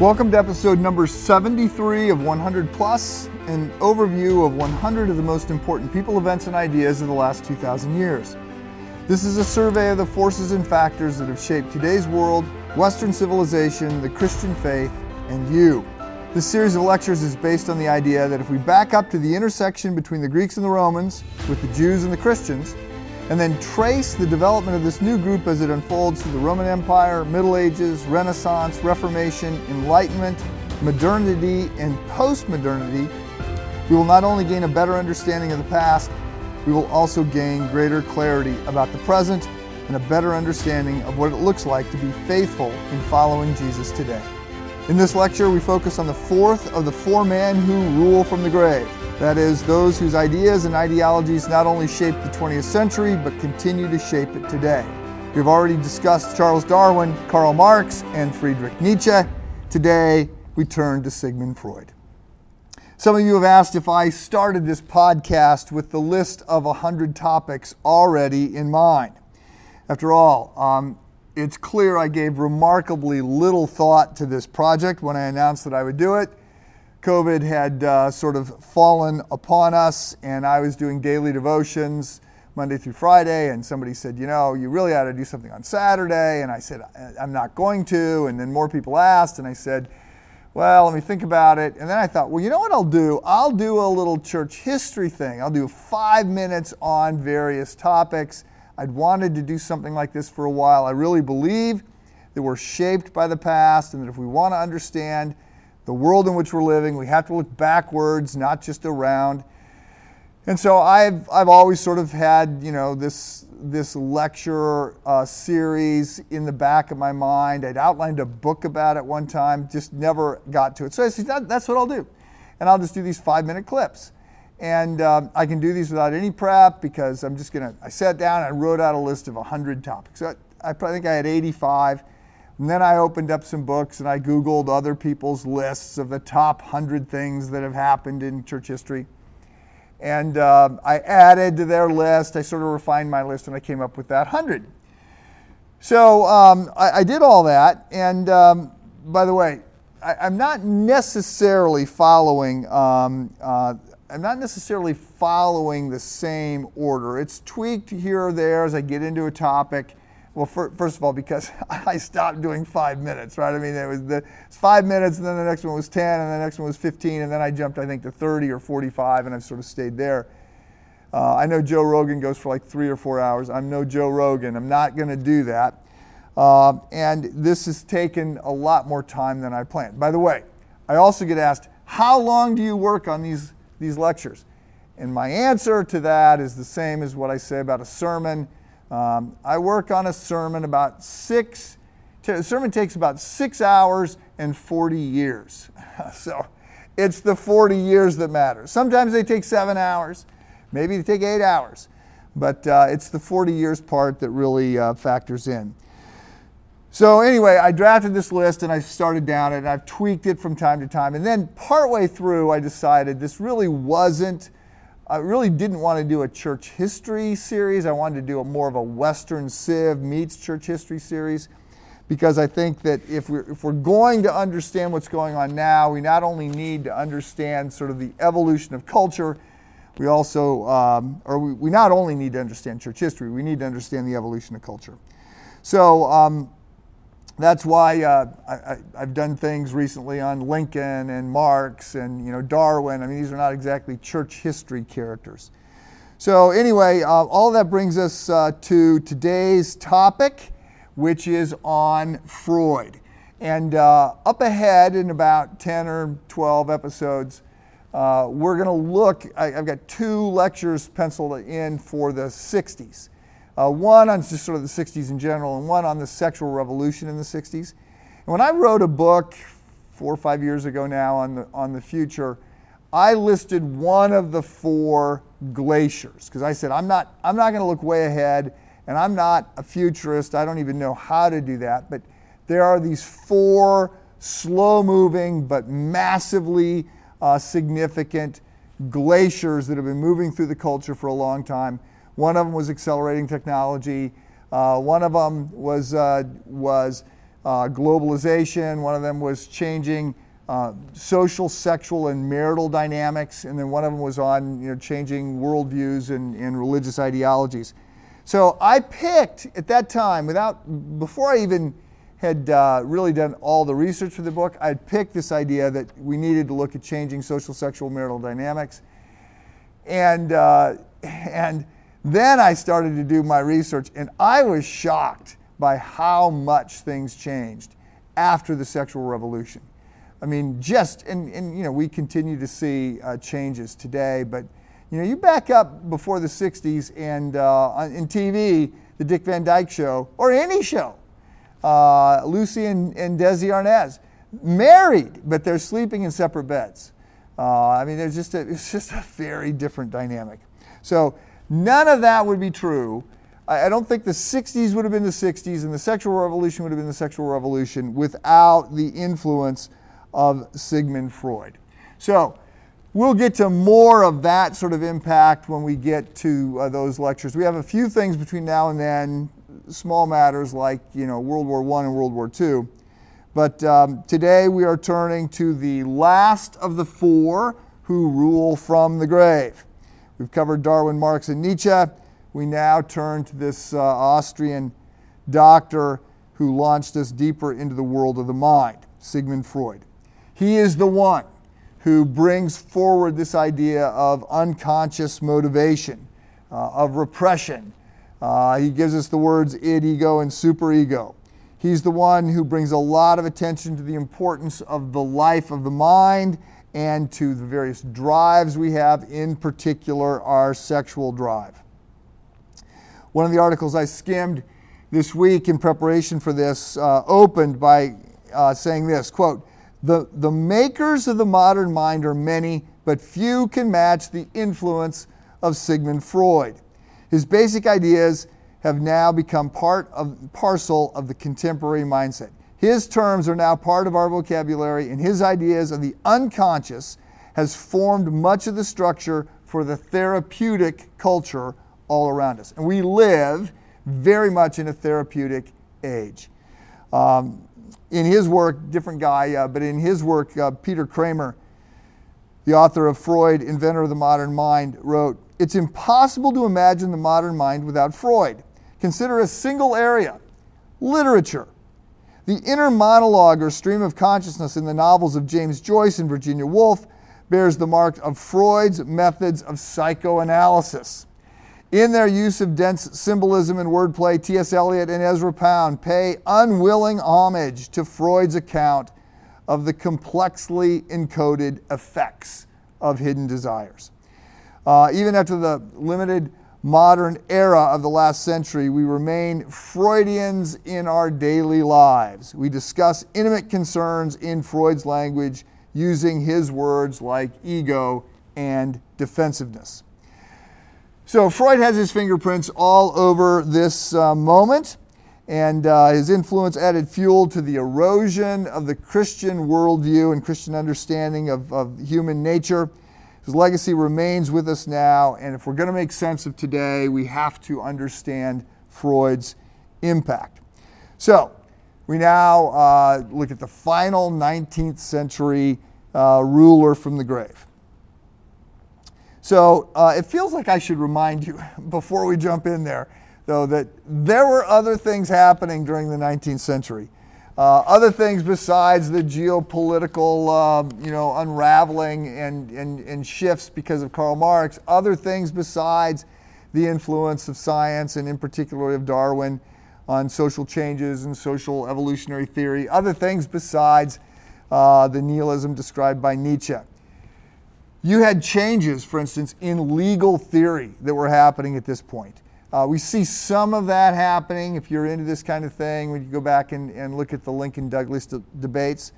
Welcome to episode number 73 of 100 Plus, an overview of 100 of the most important people, events, and ideas of the last 2,000 years. This is a survey of the forces and factors that have shaped today's world, Western civilization, the Christian faith, and you. This series of lectures is based on the idea that if we back up to the intersection between the Greeks and the Romans, with the Jews and the Christians, and then trace the development of this new group as it unfolds through the Roman Empire, Middle Ages, Renaissance, Reformation, Enlightenment, modernity, and post modernity, we will not only gain a better understanding of the past, we will also gain greater clarity about the present and a better understanding of what it looks like to be faithful in following Jesus today. In this lecture, we focus on the fourth of the four men who rule from the grave that is, those whose ideas and ideologies not only shaped the 20th century, but continue to shape it today. We've already discussed Charles Darwin, Karl Marx, and Friedrich Nietzsche. Today, we turn to Sigmund Freud. Some of you have asked if I started this podcast with the list of 100 topics already in mind. After all, um, it's clear I gave remarkably little thought to this project when I announced that I would do it. COVID had uh, sort of fallen upon us, and I was doing daily devotions Monday through Friday, and somebody said, You know, you really ought to do something on Saturday. And I said, I'm not going to. And then more people asked, and I said, Well, let me think about it. And then I thought, Well, you know what I'll do? I'll do a little church history thing. I'll do five minutes on various topics. I'd wanted to do something like this for a while. I really believe that we're shaped by the past, and that if we want to understand, the world in which we're living. We have to look backwards, not just around. And so I've, I've always sort of had, you know, this, this lecture uh, series in the back of my mind. I'd outlined a book about it one time, just never got to it. So I said, that, that's what I'll do. And I'll just do these five minute clips. And um, I can do these without any prep because I'm just going to, I sat down and I wrote out a list of 100 topics. I, I think I had 85. And then I opened up some books and I Googled other people's lists of the top 100 things that have happened in church history. And uh, I added to their list, I sort of refined my list and I came up with that 100. So um, I, I, did all that. And um, by the way, I, am not necessarily following. Um, uh, I'm not necessarily following the same order. It's tweaked here or there as I get into a topic. Well, for, first of all, because I stopped doing five minutes, right? I mean, it was the was five minutes, and then the next one was 10, and the next one was 15, and then I jumped, I think, to 30 or 45, and I've sort of stayed there. Uh, I know Joe Rogan goes for like three or four hours. I'm no Joe Rogan. I'm not going to do that. Uh, and this has taken a lot more time than I planned. By the way, I also get asked, how long do you work on these, these lectures? And my answer to that is the same as what I say about a sermon um, I work on a sermon about six, sermon takes about six hours and 40 years. so it's the 40 years that matter. Sometimes they take seven hours, maybe they take eight hours, but uh, it's the 40 years part that really uh, factors in. So anyway, I drafted this list and I started down it and I've tweaked it from time to time. And then partway through, I decided this really wasn't I really didn't want to do a church history series. I wanted to do a more of a Western Civ meets church history series because I think that if we're, if we're going to understand what's going on now, we not only need to understand sort of the evolution of culture, we also, um, or we, we not only need to understand church history, we need to understand the evolution of culture. So, um, that's why uh, I, have done things recently on Lincoln and Marx and you know Darwin. I mean, these are not exactly church history characters. So anyway, uh, all that brings us uh, to today's topic, which is on Freud. And uh, up ahead in about 10 or 12 episodes, uh, we're going to look. I, I've got two lectures penciled in for the 60s. Uh, one on just sort of the 60s in general, and one on the sexual revolution in the 60s. And when I wrote a book four or five years ago now on the, on the future, I listed one of the four glaciers because I said, I'm not, I'm not going to look way ahead, and I'm not a futurist. I don't even know how to do that. But there are these four slow moving but massively uh, significant glaciers that have been moving through the culture for a long time. One of them was accelerating technology. Uh, one of them was, uh, was uh, globalization, one of them was changing uh, social, sexual, and marital dynamics, and then one of them was on you know, changing worldviews and, and religious ideologies. So I picked at that time, without before I even had uh, really done all the research for the book, I picked this idea that we needed to look at changing social, sexual, marital dynamics, and uh, and then I started to do my research, and I was shocked by how much things changed after the sexual revolution. I mean, just, and, and you know, we continue to see uh, changes today, but you know, you back up before the 60s and uh, in TV, the Dick Van Dyke Show, or any show, uh, Lucy and, and Desi Arnaz, married, but they're sleeping in separate beds. Uh, I mean, there's just a, it's just a very different dynamic. So none of that would be true I don't think the 60s would have been the 60s and the sexual revolution would have been the sexual revolution without the influence of Sigmund Freud. So, we'll get to more of that sort of impact when we get to uh, those lectures. We have a few things between now and then, small matters like, you know, World War I and World War II. But um, today we are turning to the last of the four who rule from the grave. We've covered Darwin, Marx, and Nietzsche we now turn to this uh, Austrian doctor who launched us deeper into the world of the mind, Sigmund Freud. He is the one who brings forward this idea of unconscious motivation, uh, of repression. Uh, he gives us the words id, ego, and superego. He's the one who brings a lot of attention to the importance of the life of the mind and to the various drives we have, in particular, our sexual drive. One of the articles I skimmed this week in preparation for this uh, opened by uh, saying this quote, the, the makers of the modern mind are many, but few can match the influence of Sigmund Freud. His basic ideas have now become part of parcel of the contemporary mindset. His terms are now part of our vocabulary, and his ideas of the unconscious has formed much of the structure for the therapeutic culture all around us. And we live very much in a therapeutic age. Um, in his work, different guy, uh, but in his work, uh, Peter Kramer, the author of Freud, inventor of the modern mind, wrote It's impossible to imagine the modern mind without Freud. Consider a single area literature. The inner monologue or stream of consciousness in the novels of James Joyce and Virginia Woolf bears the mark of Freud's methods of psychoanalysis. In their use of dense symbolism and wordplay, T.S. Eliot and Ezra Pound pay unwilling homage to Freud's account of the complexly encoded effects of hidden desires. Uh, even after the limited modern era of the last century, we remain Freudians in our daily lives. We discuss intimate concerns in Freud's language using his words like ego and defensiveness. So Freud has his fingerprints all over this uh, moment, and uh, his influence added fuel to the erosion of the Christian worldview and Christian understanding of, of human nature. His legacy remains with us now, and if we're going to make sense of today, we have to understand Freud's impact. So, we now uh, look at the final 19th century uh, ruler from the grave. So uh, it feels like I should remind you before we jump in there, though, that there were other things happening during the 19th century. Uh, other things besides the geopolitical, um, you know, unraveling and, and, and shifts because of Karl Marx, other things besides the influence of science and in particular of Darwin on social changes and social evolutionary theory, other things besides uh, the nihilism described by Nietzsche. You had changes, for instance, in legal theory that were happening at this point. Uh, we see some of that happening if you're into this kind of thing. When you go back and, and look at the Lincoln Douglas de- debates,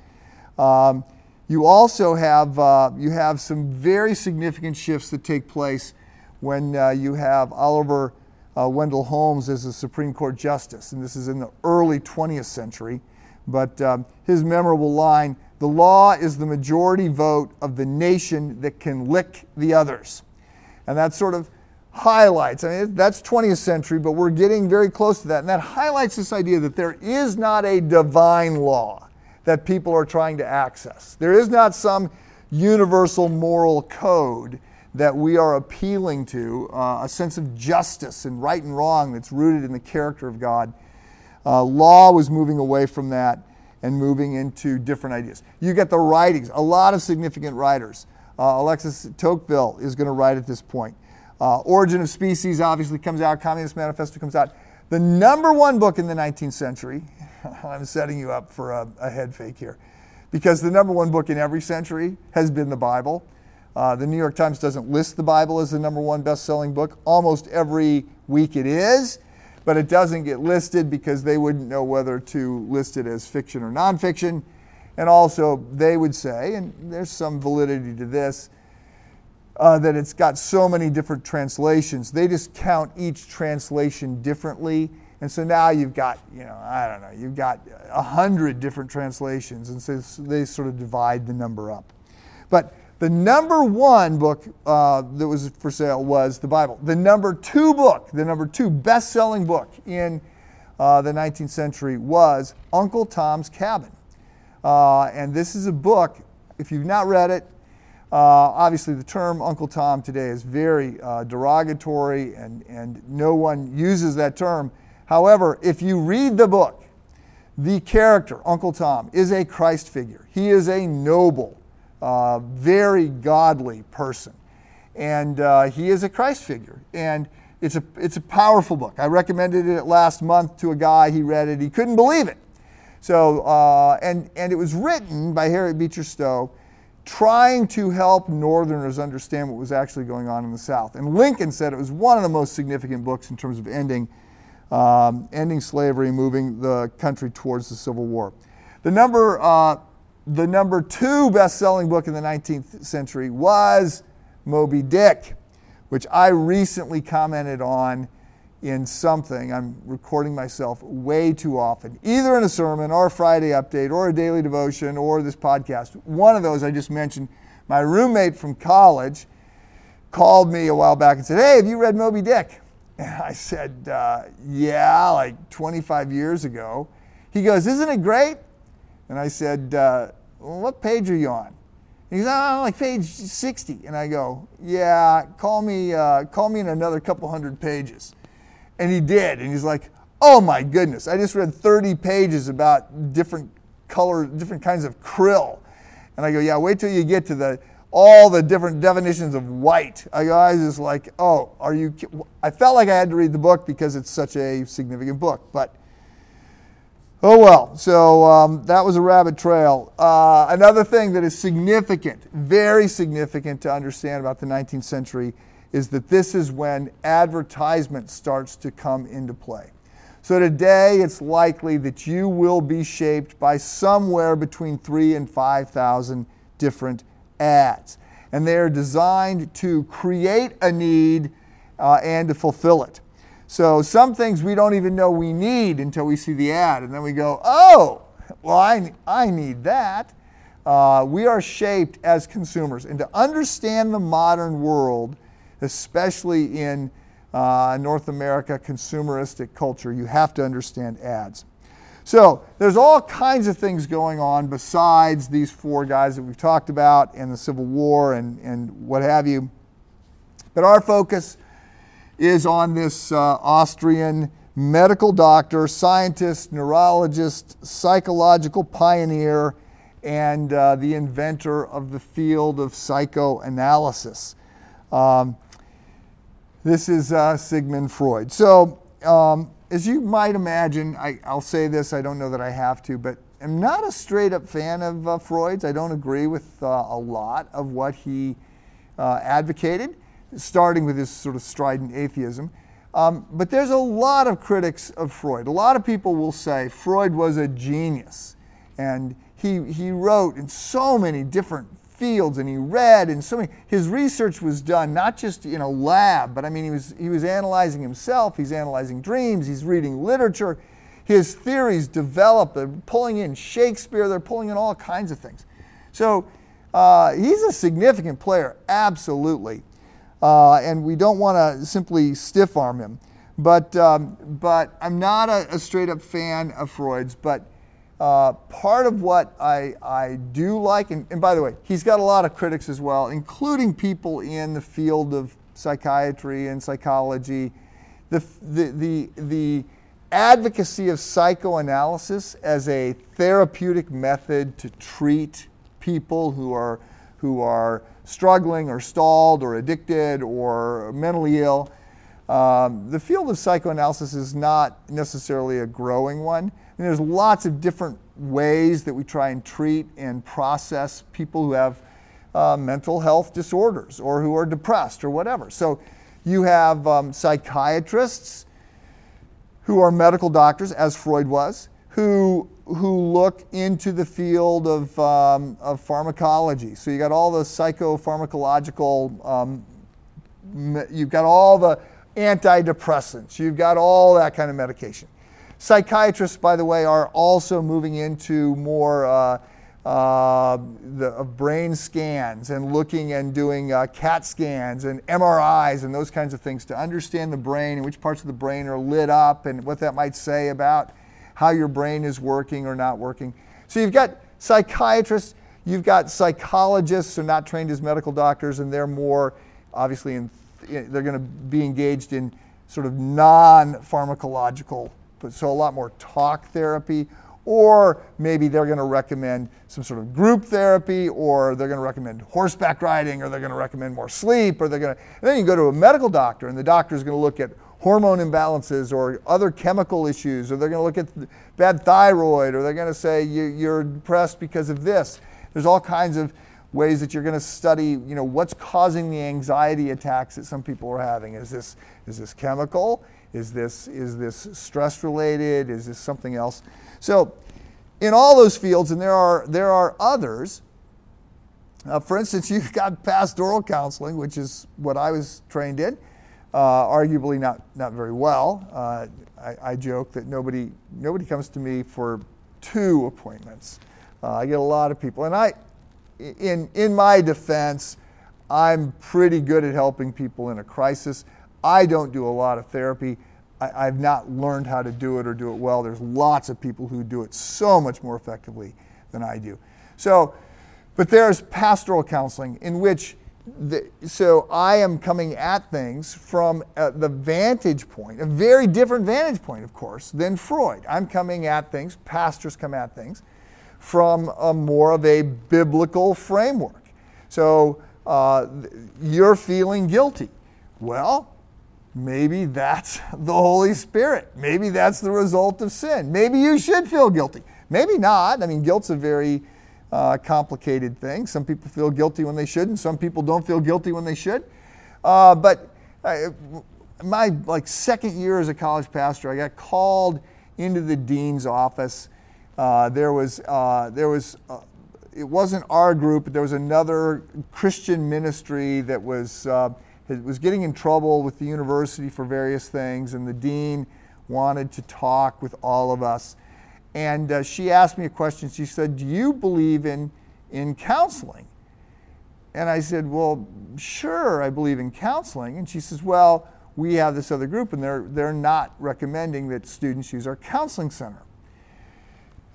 um, you also have uh, you have some very significant shifts that take place when uh, you have Oliver uh, Wendell Holmes as a Supreme Court justice, and this is in the early 20th century. But um, his memorable line the law is the majority vote of the nation that can lick the others. And that sort of highlights. I mean, that's 20th century, but we're getting very close to that. And that highlights this idea that there is not a divine law that people are trying to access. There is not some universal moral code that we are appealing to, uh, a sense of justice and right and wrong that's rooted in the character of God. Uh, law was moving away from that and moving into different ideas. You get the writings, a lot of significant writers. Uh, Alexis Tocqueville is going to write at this point. Uh, Origin of Species obviously comes out, Communist Manifesto comes out. The number one book in the 19th century, I'm setting you up for a, a, head fake here, because the number one book in every century has been the Bible. Uh, the New York Times doesn't list the Bible as the number one best selling book. Almost every week it is, but it doesn't get listed because they wouldn't know whether to list it as fiction or nonfiction. And also, they would say, and there's some validity to this, uh, that it's got so many different translations. They just count each translation differently. And so now you've got, you know, I don't know, you've got a hundred different translations. And so they sort of divide the number up. But the number one book uh, that was for sale was the Bible. The number two book, the number two best selling book in uh, the 19th century was Uncle Tom's Cabin. Uh, and this is a book, if you've not read it, obviously, the term Uncle Tom today is very uh, derogatory, and, and no one uses that term. However, if you read the book, the character, Uncle Tom, is a Christ figure. He is a noble, uh, very godly person. And uh, he is a Christ figure. And it's a, it's a powerful book. I recommended it last month to a guy. He read it. He couldn't believe it. So, uh, and, and it was written by Harriet Beecher Stowe trying to help Northerners understand what was actually going on in the South. And Lincoln said it was one of the most significant books in terms of ending, um, ending slavery, moving the country towards the Civil War. The number, uh, the number two best-selling book in the 19th century was Moby Dick, which I recently commented on in something. I'm recording myself way too often, either in a sermon or a Friday update or a daily devotion or this podcast. One of those I just mentioned. My roommate from college called me a while back and said, Hey, have you read Moby Dick? And I said, uh, Yeah, like 25 years ago. He goes, Isn't it great? And I said, uh, What page are you on? He goes, oh, like page 60. And I go, yeah, call me, uh, call me in another couple hundred pages. And he did. And he's like, oh my goodness, I just read 30 pages about different color, different kinds of krill. And I go, yeah, wait till you get to the all the different definitions of white. I, go, I was just like, oh, are you? I felt like I had to read the book because it's such a significant book, but oh well. So um, that was a rabbit trail. Uh, another thing that is significant, very significant to understand about the 19th century is that this is when advertisement starts to come into play. So today it's likely that you will be shaped by somewhere between three and 5,000 different ads. And they are designed to create a need uh, and to fulfill it. So some things we don't even know we need until we see the ad. And then we go, oh, well, I, I need that. Uh, we are shaped as consumers. And to understand the modern world, especially in uh, North America consumeristic culture, you have to understand ads. So there's all kinds of things going on besides these four guys that we've talked about and the Civil War and, and what have you. But our focus is on this uh, Austrian medical doctor, scientist, neurologist, psychological pioneer, and uh, the inventor of the field of psychoanalysis. Um, this is uh, Sigmund Freud. So, um, as you might imagine, I, will say this, I don't know that I have to, but I'm not a straight up fan of uh, Freud's. I don't agree with uh, a lot of what he uh, advocated, starting with his sort of strident atheism. Um, but there's a lot of critics of Freud. A lot of people will say Freud was a genius. And he, he wrote in so many different fields and he read and so many his research was done not just in a lab but i mean he was he was analyzing himself he's analyzing dreams he's reading literature. His theories develop they're pulling in shakespeare they're pulling in all kinds of things. So uh, he's a significant player absolutely. Uh, and we don't want to simply stiff arm him. But, um, but I'm not a, a, straight up fan of Freud's, but uh, part of what I, I do like, and, and by the way, he's got a lot of critics as well, including people in the field of psychiatry and psychology. The, the, the, the advocacy of psychoanalysis as a therapeutic method to treat people who are, who are struggling or stalled or addicted or mentally ill. Um, the field of psychoanalysis is not necessarily a growing one. There's lots of different ways that we try and treat and process people who have uh, mental health disorders or who are depressed or whatever. So you have um, psychiatrists who are medical doctors, as Freud was, who, who look into the field of, um, of pharmacology. So you got all the psychopharmacological, um, you've got all the antidepressants, you've got all that kind of medication. Psychiatrists, by the way, are also moving into more uh, uh, the, uh, brain scans and looking and doing uh, CAT scans and MRIs and those kinds of things to understand the brain and which parts of the brain are lit up and what that might say about how your brain is working or not working. So you've got psychiatrists, you've got psychologists who are not trained as medical doctors and they're more obviously in, they're going to be engaged in sort of non-pharmacological, so a lot more talk therapy or maybe they're going to recommend some sort of group therapy, or they're going to recommend horseback riding, or they're going to recommend more sleep, or they're going to. then you go to a medical doctor, and the doctor is going to look at hormone imbalances or other chemical issues, or they're going to look at bad thyroid, or they're going to say you, are depressed because of this. There's all kinds of ways that you're going to study, you know, what's causing the anxiety attacks that some people are having. Is this is this chemical? Is this is this stress related? Is this something else? So, in all those fields, and there are, there are others, uh, for instance, you've got pastoral counseling, which is what I was trained in, uh, arguably not, not very well. Uh, I, I, joke that nobody, nobody comes to me for two appointments. Uh, I get a lot of people, and I, in, in my defense, I'm pretty good at helping people in a crisis. I don't do a lot of therapy. I, have not learned how to do it or do it well. There's lots of people who do it so much more effectively than I do. So, but there's pastoral counseling in which, the, so I am coming at things from uh, the vantage point, a very different vantage point, of course, than Freud. I'm coming at things, pastors come at things, from a more of a biblical framework. So uh, you're feeling guilty. Well, Maybe that's the Holy Spirit. Maybe that's the result of sin. Maybe you should feel guilty. Maybe not. I mean, guilt's a very uh, complicated thing. Some people feel guilty when they shouldn't. Some people don't feel guilty when they should. Uh, but uh, my like second year as a college pastor, I got called into the dean's office. Uh, there was uh, there was uh, it wasn't our group, but there was another Christian ministry that was was getting in trouble with the university for various things, and the dean wanted to talk with all of us. And uh, she asked me a question. She said, Do you believe in, in counseling? And I said, Well, sure, I believe in counseling. And she says, Well, we have this other group, and they're, they're not recommending that students use our counseling center.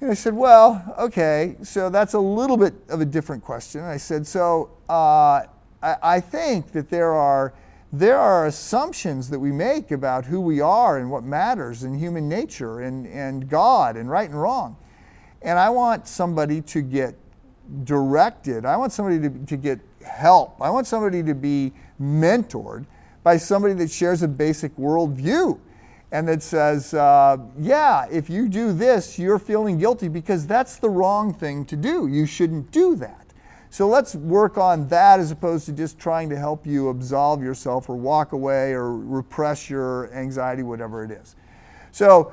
And I said, Well, okay, so that's a little bit of a different question. And I said, So, uh, I, think that there are there are assumptions that we make about who we are and what matters in human nature and, and God and right and wrong. And I want somebody to get directed. I want somebody to, to get help. I want somebody to be mentored by somebody that shares a basic worldview and that says, uh, yeah, if you do this, you're feeling guilty because that's the wrong thing to do. You shouldn't do that. So let's work on that as opposed to just trying to help you absolve yourself or walk away or repress your anxiety, whatever it is. So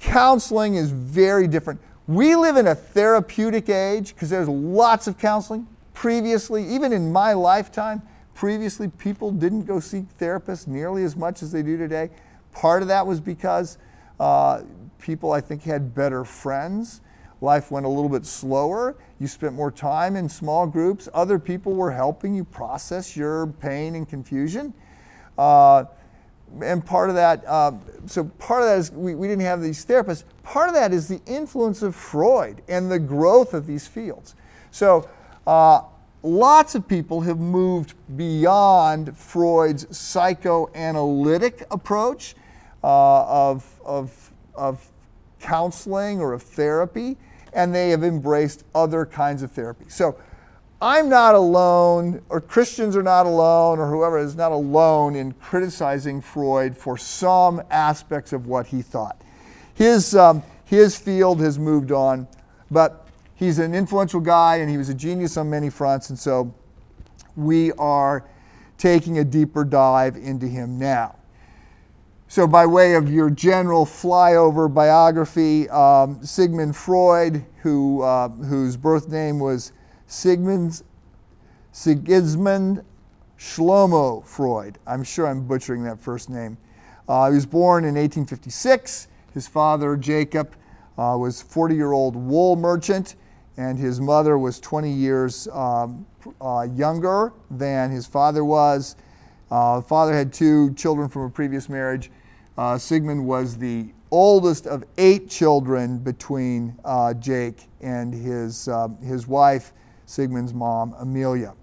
counseling is very different. We live in a therapeutic age because there's lots of counseling. Previously, even in my lifetime, previously people didn't go seek therapists nearly as much as they do today. Part of that was because uh, people, I think, had better friends life went a little bit slower. You spent more time in small groups, other people were helping you process your pain and confusion. Uh, and part of that, uh, so part of that is we, we didn't have these therapists. Part of that is the influence of Freud and the growth of these fields. So uh, lots of people have moved beyond Freud's psychoanalytic approach uh, of, of, of counseling or of therapy, and they have embraced other kinds of therapy. So I'm not alone, or Christians are not alone, or whoever is not alone in criticizing Freud for some aspects of what he thought. His, um, his field has moved on, but he's an influential guy and he was a genius on many fronts, and so we are taking a deeper dive into him now. So, by way of your general flyover biography, um, Sigmund Freud, who, uh, whose birth name was Sigmund, Sigismund Shlomo Freud. I'm sure I'm butchering that first name. Uh, he was born in 1856. His father, Jacob, uh, was 40 year old wool merchant, and his mother was 20 years um, uh, younger than his father was. Uh, the father had two children from a previous marriage. Uh, Sigmund was the oldest of eight children between uh, Jake and his, his wife. Sigmund's mom, Amelia.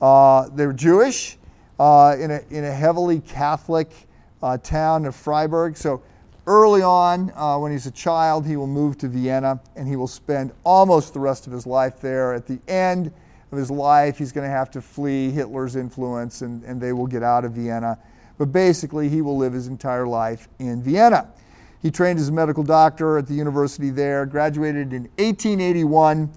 Uh, they were Jewish uh, in, a, in a heavily Catholic uh, town of Freiberg. So early on, uh, when he's a child, he will move to Vienna and he will spend almost the rest of his life there. At the end of his life, he's going to have to flee Hitler's influence and, and they will get out of Vienna. But basically, he will live his entire life in Vienna. He trained as a medical doctor at the university there, graduated in 1881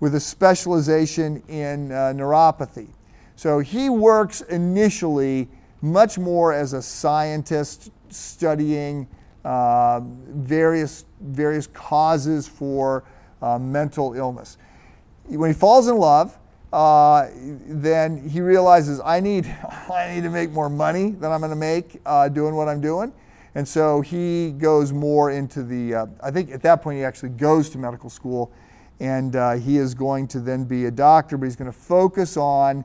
with a specialization in uh, neuropathy. So he works initially much more as a scientist studying uh, various, various causes for uh, mental illness. When he falls in love, uh, then he realizes I need, I need to make more money than I'm going to make uh, doing what I'm doing. And so he goes more into the, uh, I think at that point he actually goes to medical school and uh, he is going to then be a doctor, but he's going to focus on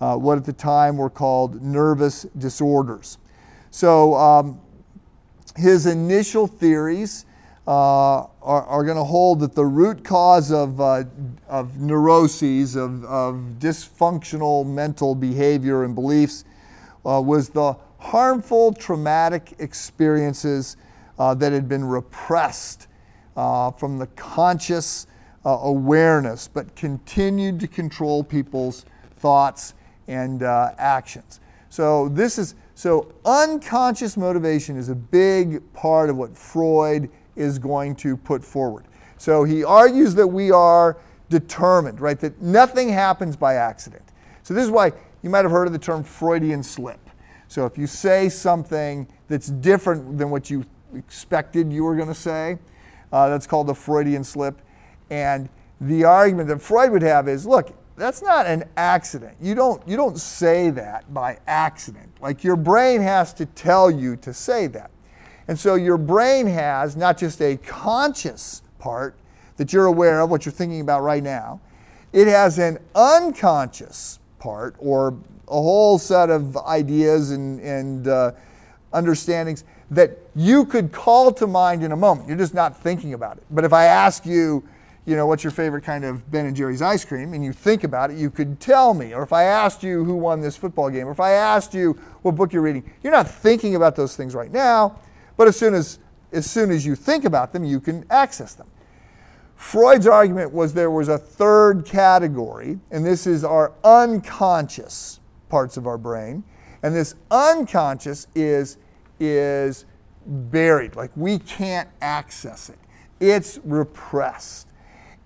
uh, what at the time were called nervous disorders. So um, his initial theories uh, are, are going to hold that the root cause of, uh, of neuroses, of, of dysfunctional mental behavior and beliefs, uh, was the harmful traumatic experiences uh, that had been repressed from the conscious uh, awareness, but continued to control people's thoughts and uh, actions. So this is so unconscious motivation is a big part of what Freud is going to put forward. So he argues that we are determined, right? That nothing happens by accident. So this is why you might have heard of the term Freudian slip. So if you say something that's different than what you expected you were going to say, uh, that's called the Freudian slip. And the argument that Freud would have is look, that's not an accident. You don't, you don't say that by accident. Like your brain has to tell you to say that. And so your brain has not just a conscious part that you're aware of, what you're thinking about right now, it has an unconscious part or a whole set of ideas and, and uh, understandings that you could call to mind in a moment. You're just not thinking about it. But if I ask you, you know, what's your favorite kind of Ben and Jerry's ice cream, and you think about it, you could tell me. Or if I asked you who won this football game, or if I asked you what book you're reading, you're not thinking about those things right now, but as soon as, as soon as you think about them, you can access them. Freud's argument was there was a third category, and this is our unconscious parts of our brain. And this unconscious is, is buried, like we can't access it. It's repressed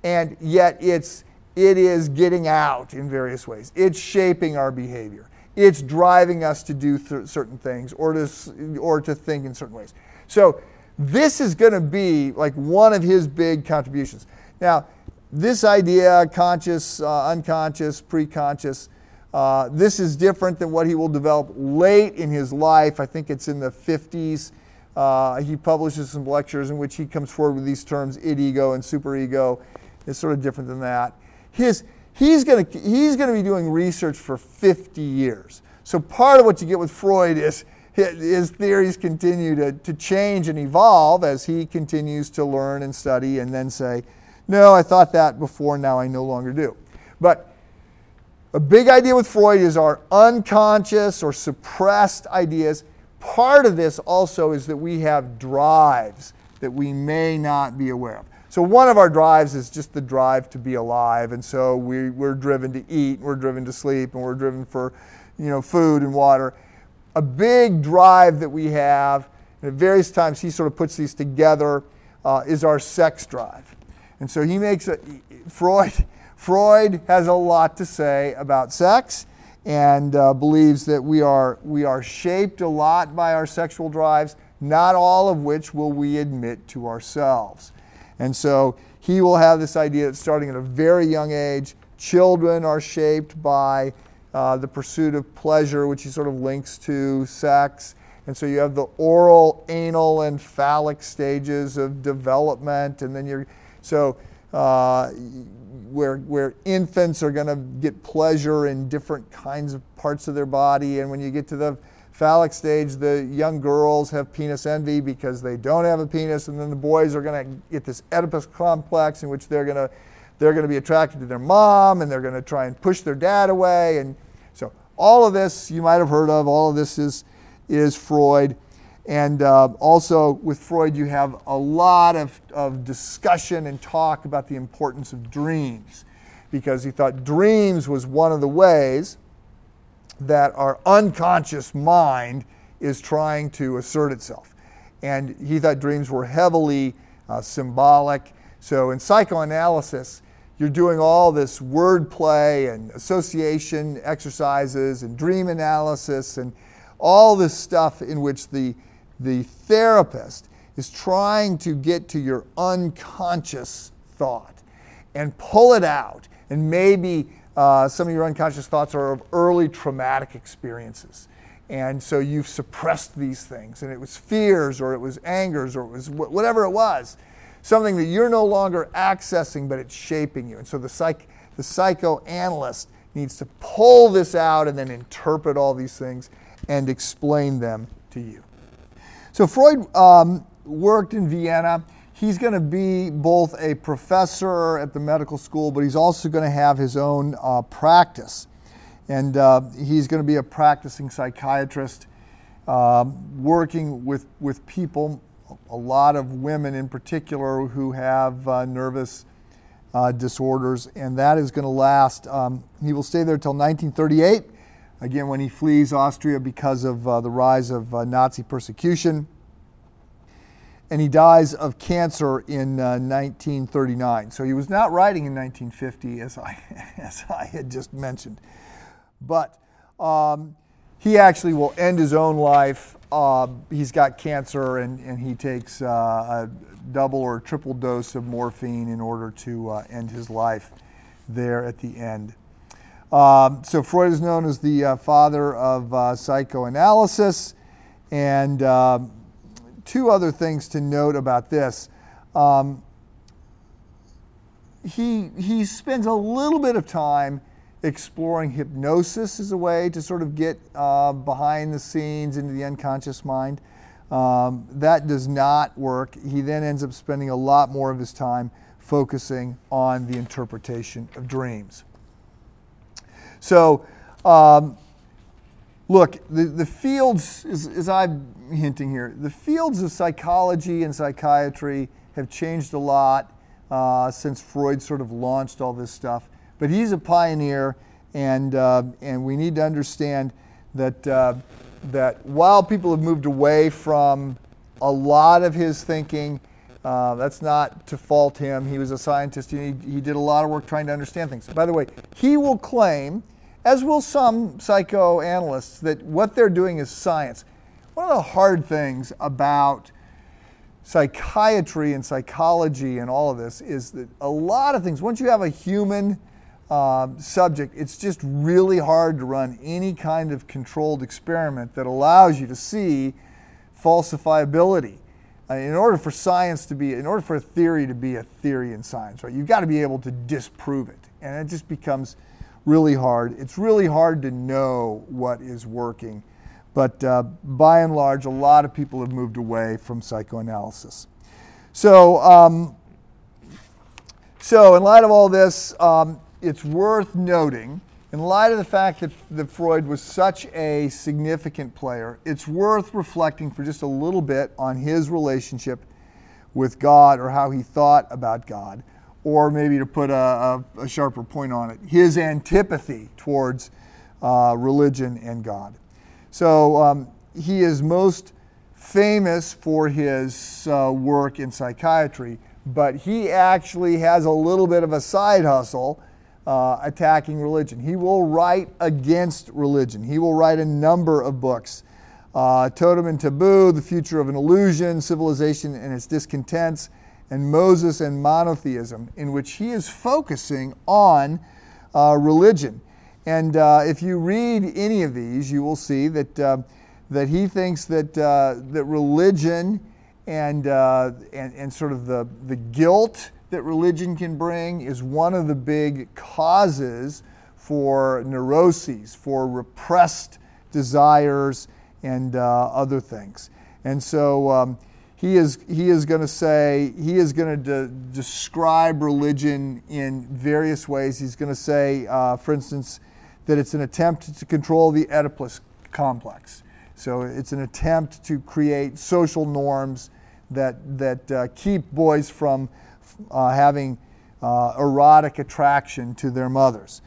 and yet it's it is getting out in various ways. It's shaping our behavior. It's driving us to do th- certain things or to or to think in certain ways. So this is going to be like one of his big contributions. Now, this idea, conscious, uh, unconscious, pre-conscious, uh, this is different than what he will develop late in his life. I think it's in the 50s. Uh, he publishes some lectures in which he comes forward with these terms id ego and superego. It's sort of different than that. his, he's going to he's going to be doing research for 50 years. So part of what you get with Freud is his theories continue to, to change and evolve as he continues to learn and study and then say, no, I thought that before, now I no longer do. But a big idea with Freud is our unconscious or suppressed ideas. Part of this also is that we have drives that we may not be aware of. So one of our drives is just the drive to be alive, and so we, we're driven to eat, we're driven to sleep, and we're driven for, you know, food and water. A big drive that we have, and at various times he sort of puts these together, uh, is our sex drive. And so he makes a, Freud, Freud has a lot to say about sex and uh, believes that we are, we are shaped a lot by our sexual drives, not all of which will we admit to ourselves. And so he will have this idea that starting at a very young age, children are shaped by uh, the pursuit of pleasure, which he sort of links to sex. And so you have the oral, anal, and phallic stages of development. And then you're, so uh, where, where infants are going to get pleasure in different kinds of parts of their body. And when you get to the phallic stage, the young girls have penis envy because they don't have a penis, and then the boys are going to get this Oedipus complex in which they're going to they're going to be attracted to their mom and they're going to try and push their dad away. And so all of this you might have heard of. All of this is is Freud. And uh, also with Freud, you have a lot of, of discussion and talk about the importance of dreams because he thought dreams was one of the ways that our unconscious mind is trying to assert itself. And he thought dreams were heavily uh, symbolic. So in psychoanalysis, you're doing all this wordplay and association exercises and dream analysis and all this stuff in which the, the therapist is trying to get to your unconscious thought and pull it out and maybe uh, some of your unconscious thoughts are of early traumatic experiences. And so you've suppressed these things, and it was fears, or it was angers, or it was whatever it was, something that you're no longer accessing, but it's shaping you. And so the, psych, the psychoanalyst needs to pull this out and then interpret all these things and explain them to you. So Freud um, worked in Vienna he's going to be both a professor at the medical school, but he's also going to have his own uh, practice. And uh, he's going to be a practicing psychiatrist, uh, working with, with people, a lot of women in particular, who have uh, nervous uh, disorders. And that is going to last, um, he will stay there until 1938, again, when he flees Austria because of uh, the rise of Nazi persecution and he dies of cancer in uh, 1939. So he was not writing in 1950, as I, as I had just mentioned. But um, he actually will end his own life. Uh, he's got cancer, and, and he takes uh, a double or triple dose of morphine in order to uh, end his life there at the end. Um, so Freud is known as the uh, father of uh, psychoanalysis, and um, two other things to note about this. Um, he, he spends a little bit of time exploring hypnosis as a way to sort of get uh, behind the scenes into the unconscious mind. Um, that does not work. He then ends up spending a lot more of his time focusing on the interpretation of dreams. So, um, look, the, the fields, as, as I'm hinting here, the fields of psychology and psychiatry have changed a lot uh, since Freud sort of launched all this stuff. But he's a pioneer, and, uh, and we need to understand that, uh, that while people have moved away from a lot of his thinking, uh, that's not to fault him. He was a scientist. He, he did a lot of work trying to understand things. By the way, he will claim as will some psychoanalysts, that what they're doing is science. One of the hard things about psychiatry and psychology and all of this is that a lot of things, once you have a human uh, subject, it's just really hard to run any kind of controlled experiment that allows you to see falsifiability. uh, in order for science to be, in order for a theory to be a theory in science, right, you've got to be able to disprove it. And it just becomes really hard. It's really hard to know what is working. But uh, by and large, a lot of people have moved away from psychoanalysis. So, um, so in light of all this, um, it's worth noting, in light of the fact that, that Freud was such a significant player, it's worth reflecting for just a little bit on his relationship with God or how he thought about God or maybe to put a, a, a sharper point on it, his antipathy towards uh, religion and God. So um, he is most famous for his uh, work in psychiatry, but he actually has a little bit of a side hustle uh, attacking religion. He will write against religion. He will write a number of books. Uh, Totem and Taboo, The Future of an Illusion, Civilization and Its Discontents, and Moses and monotheism, in which he is focusing on uh, religion. And uh, if you read any of these, you will see that, uh, that he thinks that, uh, that religion and, uh, and, and sort of the, the guilt that religion can bring is one of the big causes for neuroses, for repressed desires, and uh, other things. And so, um, he is, he is going to say, he is going to de- describe religion in various ways. He's going to say, uh, for instance, that it's an attempt to control the Oedipus complex. So it's an attempt to create social norms that, that uh, keep boys from uh, having uh, erotic attraction to their mothers.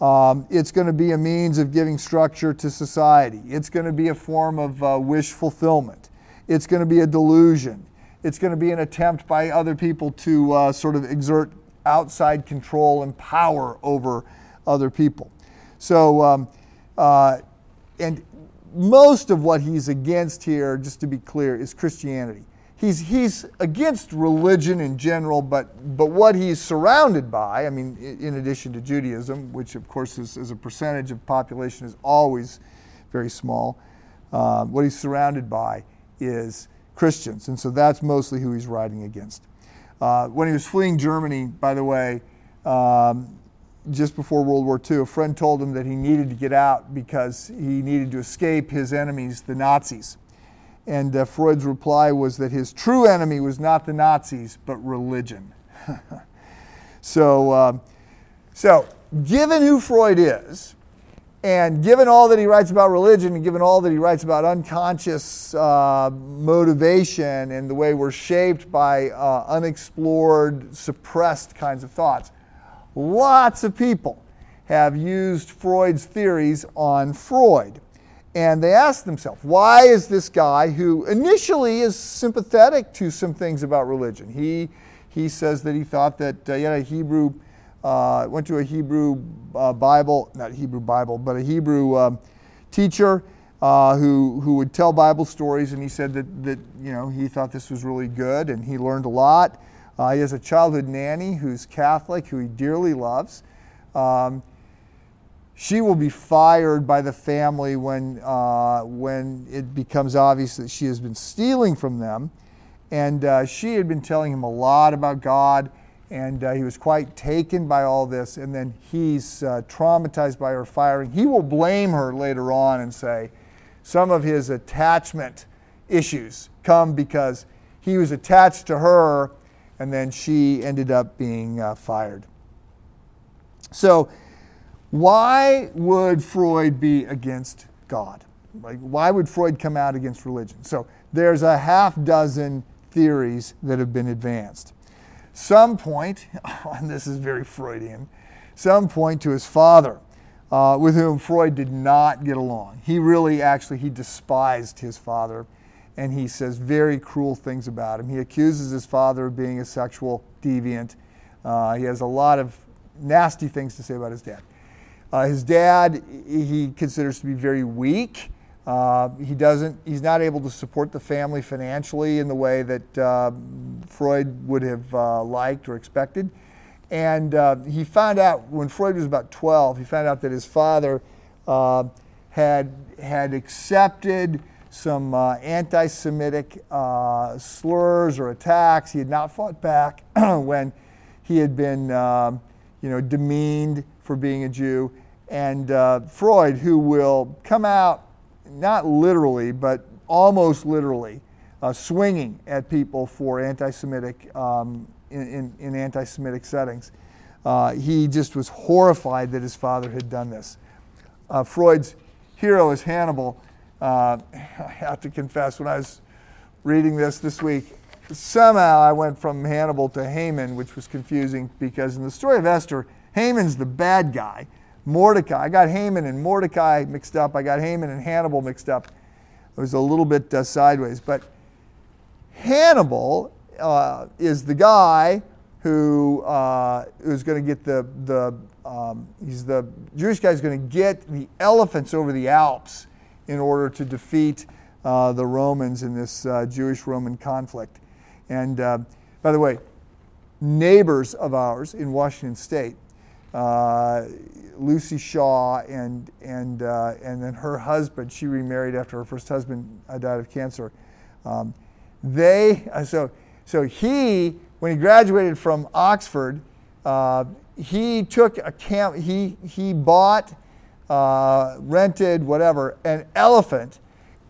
Um, it's going to be a means of giving structure to society. It's going to be a form of uh, wish fulfillment it's going to be a delusion. It's going to be an attempt by other people to uh, sort of exert outside control and power over other people. So, um, uh, and most of what he's against here, just to be clear, is Christianity. He's, he's against religion in general, but, but what he's surrounded by, I mean, in addition to Judaism, which of course is, as a percentage of population is always very small, uh, what he's surrounded by is Christians. And so that's mostly who he's writing against. Uh, when he was fleeing Germany, by the way, um, just before World War II, a friend told him that he needed to get out because he needed to escape his enemies, the Nazis. And uh, Freud's reply was that his true enemy was not the Nazis, but religion. so, um, so, given who Freud is, and given all that he writes about religion, and given all that he writes about unconscious uh, motivation and the way we're shaped by uh, unexplored, suppressed kinds of thoughts, lots of people have used Freud's theories on Freud. And they ask themselves, why is this guy who initially is sympathetic to some things about religion? He, he says that he thought that uh, he had a Hebrew uh, went to a Hebrew uh, Bible, not Hebrew Bible, but a Hebrew um, teacher uh, who, who would tell Bible stories, and he said that, that you know, he thought this was really good and he learned a lot. Uh, he has a childhood nanny who's Catholic, who he dearly loves. Um, she will be fired by the family when, uh, when it becomes obvious that she has been stealing from them. And uh, she had been telling him a lot about God and uh, he was quite taken by all this. And then he's uh, traumatized by her firing. He will blame her later on and say some of his attachment issues come because he was attached to her and then she ended up being uh, fired. So, why would Freud be against God? Like, why would Freud come out against religion? So, there's a half dozen theories that have been advanced some point, and this is very Freudian, some point to his father, uh, with whom Freud did not get along. He really, actually, he despised his father, and he says very cruel things about him. He accuses his father of being a sexual deviant. Uh, he has a lot of nasty things to say about his dad. Uh, his dad, he considers to be very weak. Uh, he doesn't, he's not able to support the family financially in the way that uh, Freud would have uh, liked or expected. And uh, he found out when Freud was about 12, he found out that his father uh, had, had accepted some anti Semitic uh, slurs or attacks. He had not fought back when he had been um, you know, demeaned for being a Jew. And Freud, who will come out, not literally, but almost literally, uh, swinging at people for anti Semitic, um, in, in, in anti Semitic settings. Uh, he just was horrified that his father had done this. Uh, Freud's hero is Hannibal. Uh, I have to confess, when I was reading this this week, somehow I went from Hannibal to Haman, which was confusing because in the story of Esther, Haman's the bad guy. Mordecai, I got Haman and Mordecai mixed up. I got Haman and Hannibal mixed up. It was a little bit uh, sideways. But Hannibal uh, is the guy who uh, who's going to get the the um, he's the Jewish guy is going to get the elephants over the Alps in order to defeat uh, the Romans in this uh, Jewish Roman conflict. And uh, by the way, neighbors of ours in Washington State, uh, Luci Shaw and and uh, and then her husband, she remarried after her first husband died of cancer. Um, they so so he when he graduated from Oxford, uh, he took a camp, he, he bought, uh, rented, whatever, an elephant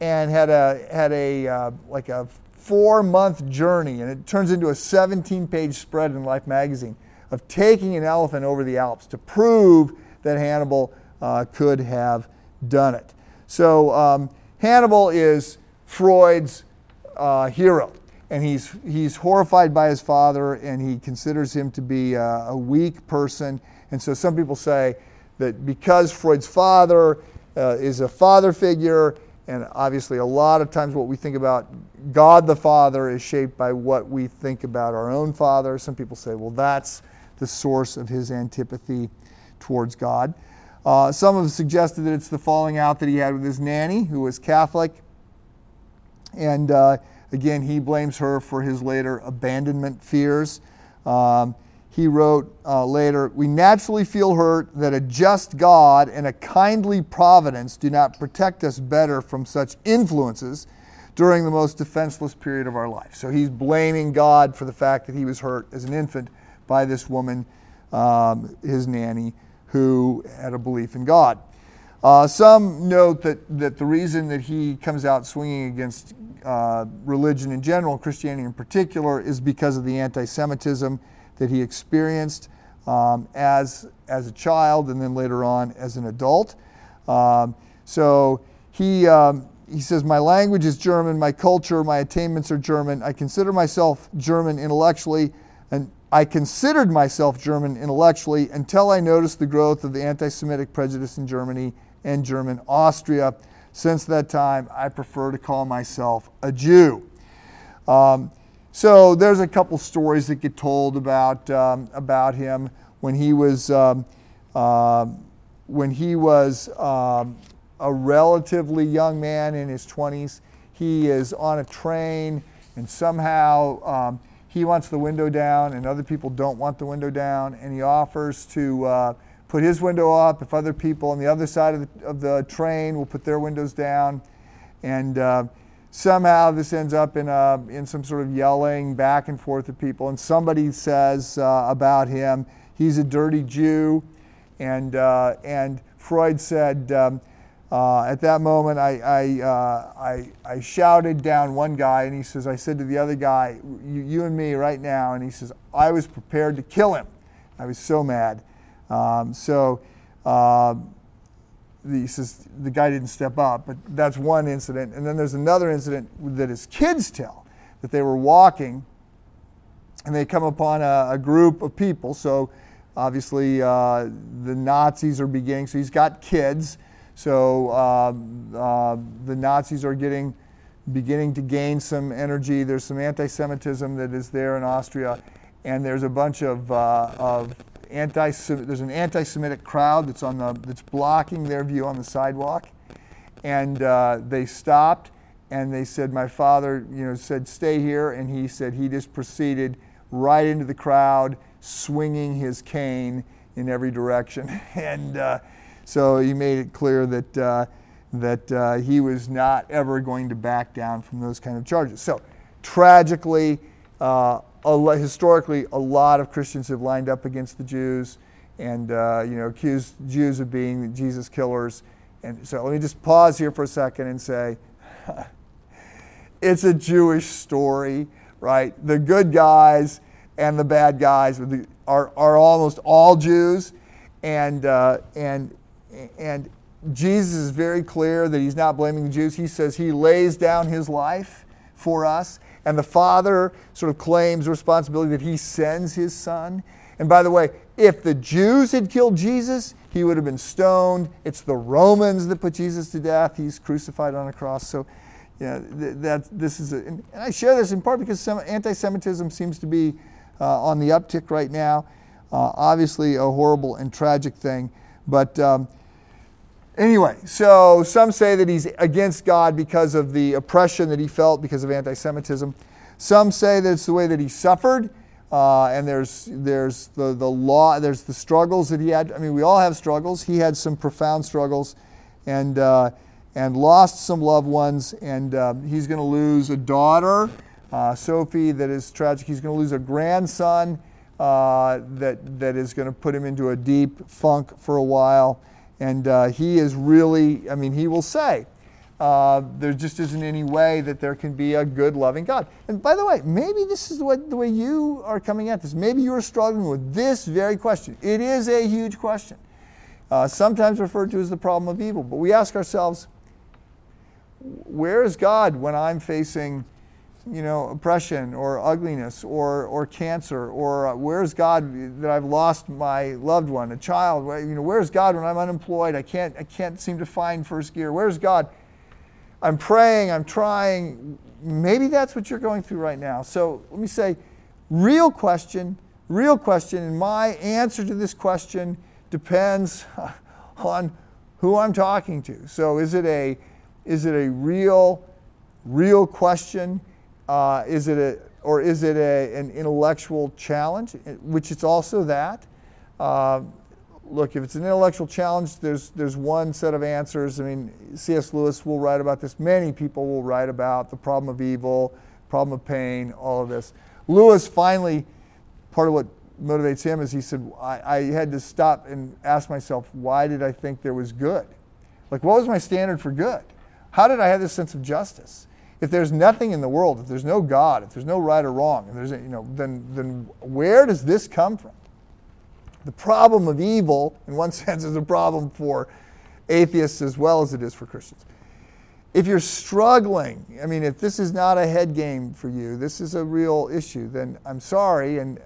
and had a, had a uh, like a four month journey. And it turns into a 17 page spread in Life magazine of taking an elephant over the Alps to prove that Hannibal uh, could have done it. So um, Hannibal is Freud's uh, hero and he's, he's horrified by his father and he considers him to be a, a, weak person. And so some people say that because Freud's father uh, is a father figure, and obviously a lot of times what we think about God the Father is shaped by what we think about our own father. Some people say, well, that's the source of his antipathy towards God. Uh, some have suggested that it's the falling out that he had with his nanny, who was Catholic. And uh, Again, he blames her for his later abandonment fears. Um, he wrote uh, later, We naturally feel hurt that a just God and a kindly providence do not protect us better from such influences during the most defenseless period of our life. So he's blaming God for the fact that he was hurt as an infant by this woman, um, his nanny, who had a belief in God. Uh, some note that, that the reason that he comes out swinging against uh, religion in general, Christianity in particular, is because of the anti Semitism that he experienced um, as, as a child and then later on as an adult. Um, so he, um, he says, My language is German, my culture, my attainments are German. I consider myself German intellectually, I considered myself German intellectually until I noticed the growth of the anti Semitic prejudice in Germany and German Austria. Since that time, I prefer to call myself a Jew. Um, so there's a couple stories that get told about, um, about him when he was, um, uh, when he was um, a relatively young man in his 20s. He is on a train and somehow um, he wants the window down and other people don't want the window down and he offers to uh, put his window up, if other people on the other side of the, of the train will put their windows down. And uh, somehow this ends up in, a, in some sort of yelling back and forth of people. And somebody says uh, about him, he's a dirty Jew. And, uh, and Freud said, um, uh, at that moment, I, I, uh, I, I, shouted down one guy, and he says, I said to the other guy, you, you and me right now. And he says, I was prepared to kill him. I was so mad. Um, so uh, the, says the guy didn't step up, but that's one incident. And then there's another incident that his kids tell that they were walking and they come upon a, a group of people. So obviously uh, the Nazis are beginning. So he's got kids. So uh, uh, the Nazis are getting beginning to gain some energy. There's some anti-Semitism that is there in Austria, and there's a bunch of, uh, of anti there's an anti-Semitic crowd that's on the that's blocking their view on the sidewalk, and uh, they stopped and they said, "My father, you know, said stay here," and he said he just proceeded right into the crowd, swinging his cane in every direction, and uh, so he made it clear that. Uh, that uh, he was not ever going to back down from those kind of charges. So, tragically, uh, historically, a lot of Christians have lined up against the Jews and uh, you know accused Jews of being Jesus killers. And so, let me just pause here for a second and say, it's a Jewish story, right? The good guys and the bad guys are, are almost all Jews, and uh, and and Jesus is very clear that he's not blaming the Jews. He says he lays down his life for us. And the Father sort of claims responsibility that he sends his Son. And by the way, if the Jews had killed Jesus, he would have been stoned. It's the Romans that put Jesus to death. He's crucified on a cross. So, yeah, that, this is, a, and I share this in part because some anti Semitism seems to be uh, on the uptick right now. Uh, obviously, a horrible and tragic thing. But um, Anyway, so some say that he's against God because of the oppression that he felt because of anti Semitism. Some say that it's the way that he suffered. Uh, and there's, there's the, the law, there's the struggles that he had. I mean, we all have struggles. He had some profound struggles and, uh, and lost some loved ones. And um, he's going to lose a daughter, uh, Sophie, that is tragic. He's going to lose a grandson uh, that, that is going to put him into a deep funk for a while. And uh, he is really, I mean, he will say, uh, there just isn't any way that there can be a good, loving God. And by the way, maybe this is what, the way you are coming at this. Maybe you're struggling with this very question. It is a huge question, uh, sometimes referred to as the problem of evil. But we ask ourselves, where is God when I'm facing you know, oppression or ugliness or, or cancer or uh, where's God that I've lost my loved one, a child? You know, where's God when I'm unemployed? I can't, I can't seem to find first gear. Where's God? I'm praying, I'm trying. Maybe that's what you're going through right now. So let me say, real question, real question, and my answer to this question depends on who I'm talking to. So is it a, is it a real, real question? Uh, is it a, or is it a, an intellectual challenge, which it's also that. Uh, look, if it's an intellectual challenge, there's, there's one set of answers. I mean, C.S. Lewis will write about this. Many people will write about the problem of evil, problem of pain, all of this. Lewis finally, part of what motivates him is he said, I, I had to stop and ask myself, why did I think there was good? Like, what was my standard for good? How did I have this sense of justice? If there's nothing in the world, if there's no God, if there's no right or wrong, if there's, you know, then, then where does this come from? The problem of evil, in one sense, is a problem for atheists as well as it is for Christians. If you're struggling, I mean, if this is not a head game for you, this is a real issue, then I'm sorry, and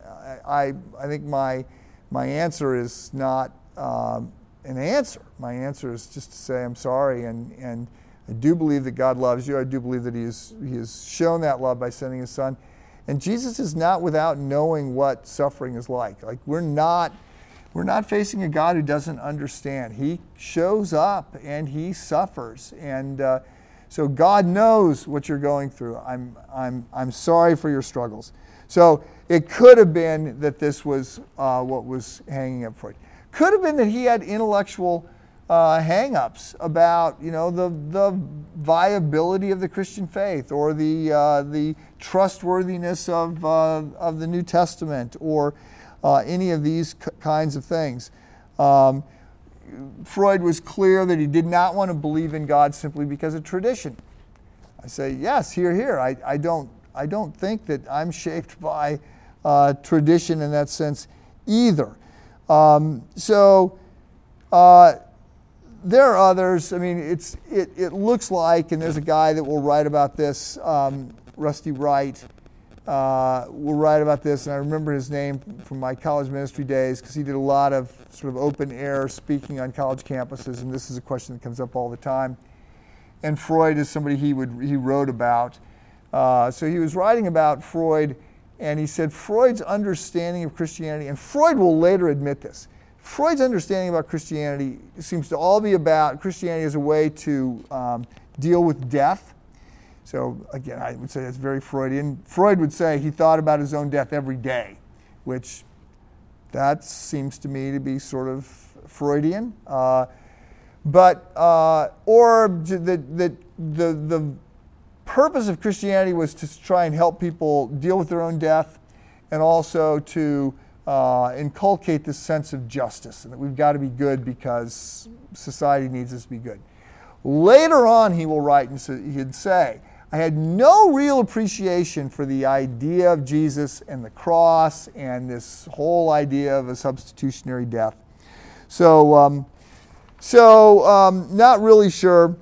I, I think my, my answer is not um, an answer. My answer is just to say I'm sorry and, and I do believe that God loves you. I do believe that He, is, he has shown that love by sending His Son. And Jesus is not without knowing what suffering is like. Like we're not, we're not facing a God who doesn't understand. He shows up and He suffers. And uh, so God knows what you're going through. I'm, I'm, I'm sorry for your struggles. So it could have been that this was uh, what was hanging up for it. Could have been that he had intellectual uh, hang-ups about you know the, the viability of the Christian faith or the, uh, the trustworthiness of, uh, of the New Testament or uh, any of these c- kinds of things. Um, Freud was clear that he did not want to believe in God simply because of tradition. I say, yes, here, here. I, I, don't, I don't think that I'm shaped by uh, tradition in that sense either. Um, so, uh, there are others. I mean, it's, it, it looks like, and there's a guy that will write about this, um, Rusty Wright, uh, will write about this, and I remember his name from my college ministry days because he did a lot of sort of open air speaking on college campuses, and this is a question that comes up all the time. And Freud is somebody he would he wrote about. Uh, so he was writing about Freud, and he said Freud's understanding of Christianity, and Freud will later admit this. Freud's understanding about Christianity seems to all be about Christianity as a way to um, deal with death. So, again, I would say that's very Freudian. Freud would say he thought about his own death every day, which that seems to me to be sort of Freudian. Uh, but uh, or the, the the purpose of Christianity was to try and help people deal with their own death, and also to uh, inculcate this sense of justice and that we've got to be good because society needs us to be good. Later on, he will write and he'd say, I had no real appreciation for the idea of Jesus and the cross and this whole idea of a substitutionary death. So, um, so um, not really sure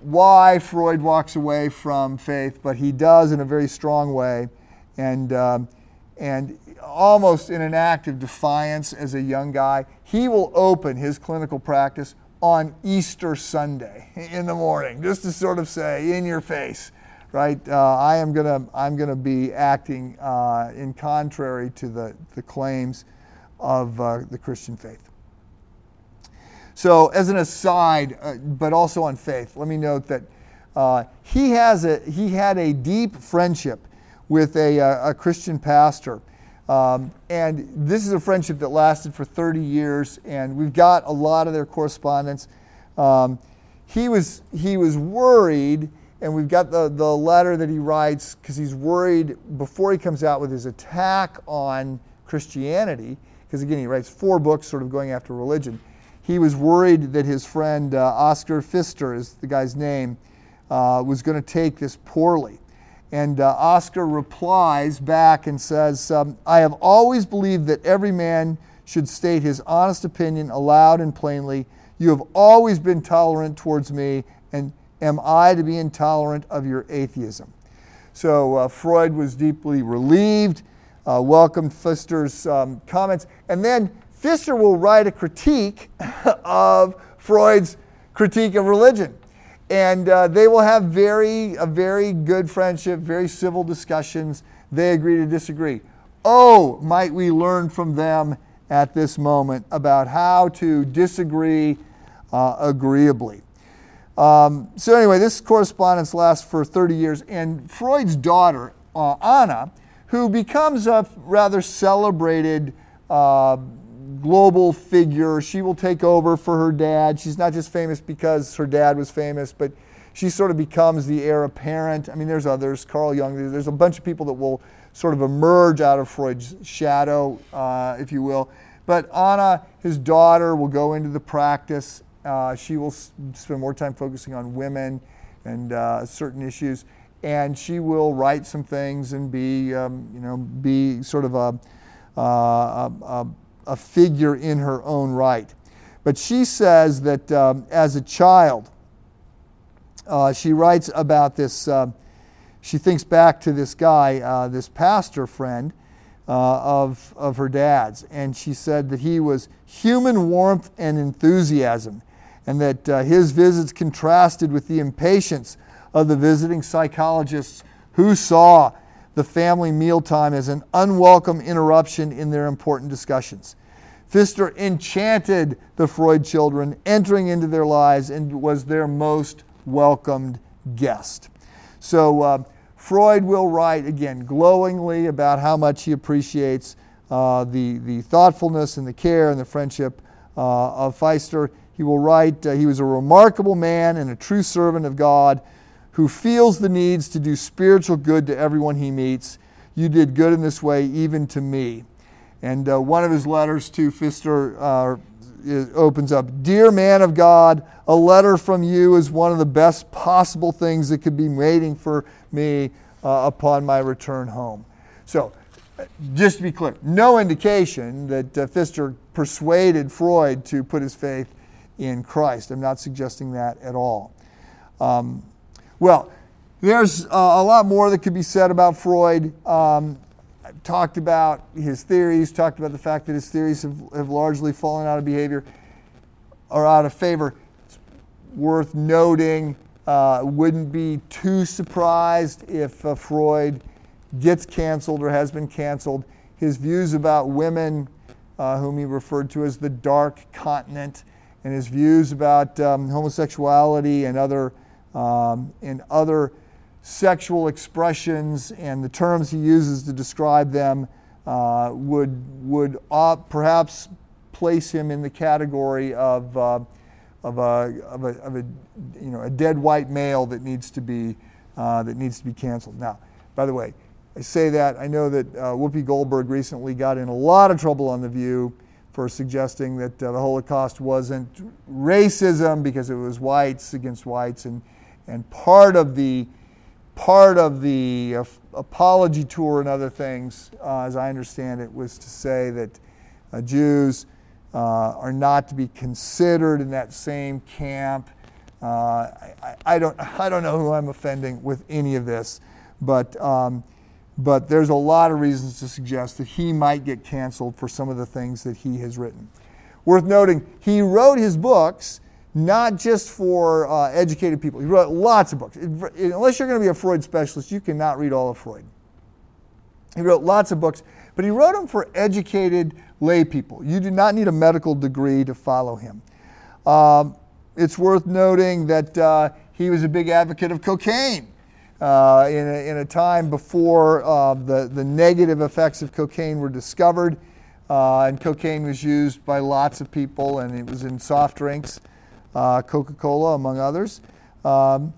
why Freud walks away from faith, but he does in a very strong way. And, um, and almost in an act of defiance as a young guy, he will open his clinical practice on Easter Sunday in the morning, just to sort of say, in your face, right? Uh, I am gonna, I'm gonna be acting uh, in contrary to the, the claims of uh, the Christian faith. So, as an aside, uh, but also on faith, let me note that uh, he has a he had a deep friendship with a, uh, a Christian pastor um, and this is a friendship that lasted for 30 years, and we've got a lot of their correspondence. Um, he, was, he was worried, and we've got the, the letter that he writes because he's worried before he comes out with his attack on Christianity, because again, he writes four books sort of going after religion. He was worried that his friend uh, Oskar Pfister, is the guy's name, uh, was going to take this poorly. And uh, Oskar replies back and says, um, I have always believed that every man should state his honest opinion aloud and plainly. You have always been tolerant towards me, and am I to be intolerant of your atheism? So uh, Freud was deeply relieved, uh, welcomed Pfister's um, comments, and then Pfister will write a critique of Freud's critique of religion and uh, they will have very a very good friendship, very civil discussions. They agree to disagree. Oh, might we learn from them at this moment about how to disagree uh, agreeably. Um, so anyway, this correspondence lasts for 30 years, and Freud's daughter uh, Anna, who becomes a rather celebrated uh, global figure. She will take over for her dad. She's not just famous because her dad was famous, but she sort of becomes the heir apparent. I mean, there's others, Carl Jung, there's a bunch of people that will sort of emerge out of Freud's shadow, uh, if you will. But Anna, his daughter, will go into the practice. Uh, she will spend more time focusing on women and uh, certain issues, and she will write some things and be, um, you know, be sort of a, uh, a, a a figure in her own right. But she says that um, as a child, uh, she writes about this. Uh, she thinks back to this guy, uh, this pastor friend uh, of, of her dad's, and she said that he was human warmth and enthusiasm, and that uh, his visits contrasted with the impatience of the visiting psychologists who saw the family mealtime as an unwelcome interruption in their important discussions. Pfister enchanted the Freud children, entering into their lives, and was their most welcomed guest. So, uh, Freud will write again glowingly about how much he appreciates uh, the, the thoughtfulness and the care and the friendship uh, of Pfister. He will write, uh, he was a remarkable man and a true servant of God who feels the needs to do spiritual good to everyone he meets. You did good in this way, even to me. And uh, one of his letters to Pfister uh, opens up Dear man of God, a letter from you is one of the best possible things that could be waiting for me uh, upon my return home. So, just to be clear, no indication that uh, Pfister persuaded Freud to put his faith in Christ. I'm not suggesting that at all. Um, well, there's uh, a lot more that could be said about Freud. Um, I've talked about his theories, talked about the fact that his theories have, have largely fallen out of behavior or out of favor. It's worth noting, uh, wouldn't be too surprised if uh, Freud gets canceled or has been canceled. His views about women, uh, whom he referred to as the dark continent, and his views about um, homosexuality and other um, and other sexual expressions and the terms he uses to describe them uh, would, would uh, perhaps place him in the category of, uh, of a, of a, of a you know, a dead white male that needs to be, uh, that needs to be canceled. Now, by the way, I say that, I know that uh, Whoopi Goldberg recently got in a lot of trouble on The View for suggesting that uh, the Holocaust wasn't racism because it was whites against whites. And, and part of the, part of the uh, apology tour and other things, uh, as I understand it, was to say that uh, Jews uh, are not to be considered in that same camp. Uh, I, I, don't, I don't know who I'm offending with any of this, but um, but there's a lot of reasons to suggest that he might get canceled for some of the things that he has written. Worth noting, he wrote his books not just for uh, educated people. He wrote lots of books. Unless you're going to be a Freud specialist, you cannot read all of Freud. He wrote lots of books, but he wrote them for educated lay people. You do not need a medical degree to follow him. Um, it's worth noting that uh, he was a big advocate of cocaine uh, in, a, in, a, time before uh, the, the negative effects of cocaine were discovered. Uh, and cocaine was used by lots of people, and it was in soft drinks, Coca Cola, among others. Um,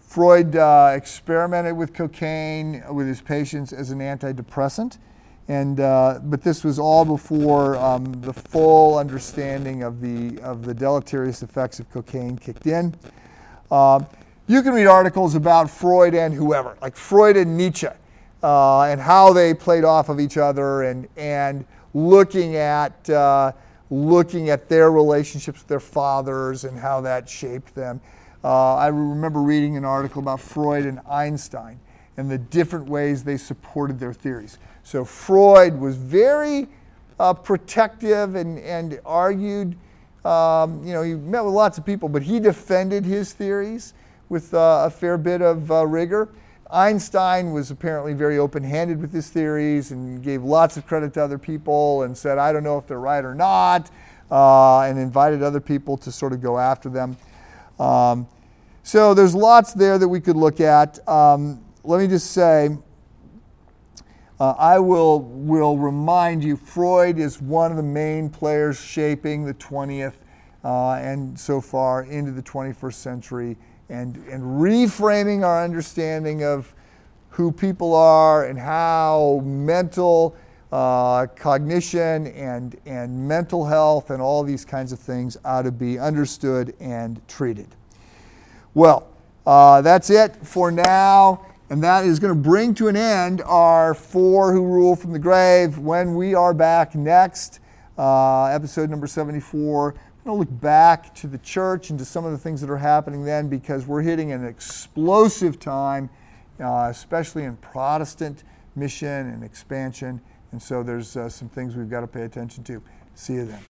Freud uh, experimented with cocaine with his patients as an antidepressant. And, uh, but this was all before um, the full understanding of the, of the deleterious effects of cocaine kicked in. Um, you can read articles about Freud and whoever, like Freud and Nietzsche, uh, and how they played off of each other, and and looking at uh, looking at their relationships with their fathers and how that shaped them. Uh, I remember reading an article about Freud and Einstein and the different ways they supported their theories. So Freud was very uh, protective and and argued. Um, you know, he met with lots of people, but he defended his theories with uh, a fair bit of uh, rigor. Einstein was apparently very open handed with his theories and gave lots of credit to other people and said, I don't know if they're right or not, uh, and invited other people to sort of go after them. Um, so there's lots there that we could look at. Um, let me just say, uh, I will, will remind you Freud is one of the main players shaping the 20th uh, and so far into the 21st century and, and reframing our understanding of who people are and how mental uh, cognition and, and mental health and all these kinds of things ought to be understood and treated. Well, uh, that's it for now. And that is going to bring to an end our four who rule from the grave when we are back next, uh, episode number 74 to look back to the church and to some of the things that are happening then because we're hitting an explosive time, uh, especially in Protestant mission and expansion. And so there's uh, some things we've got to pay attention to. See you then.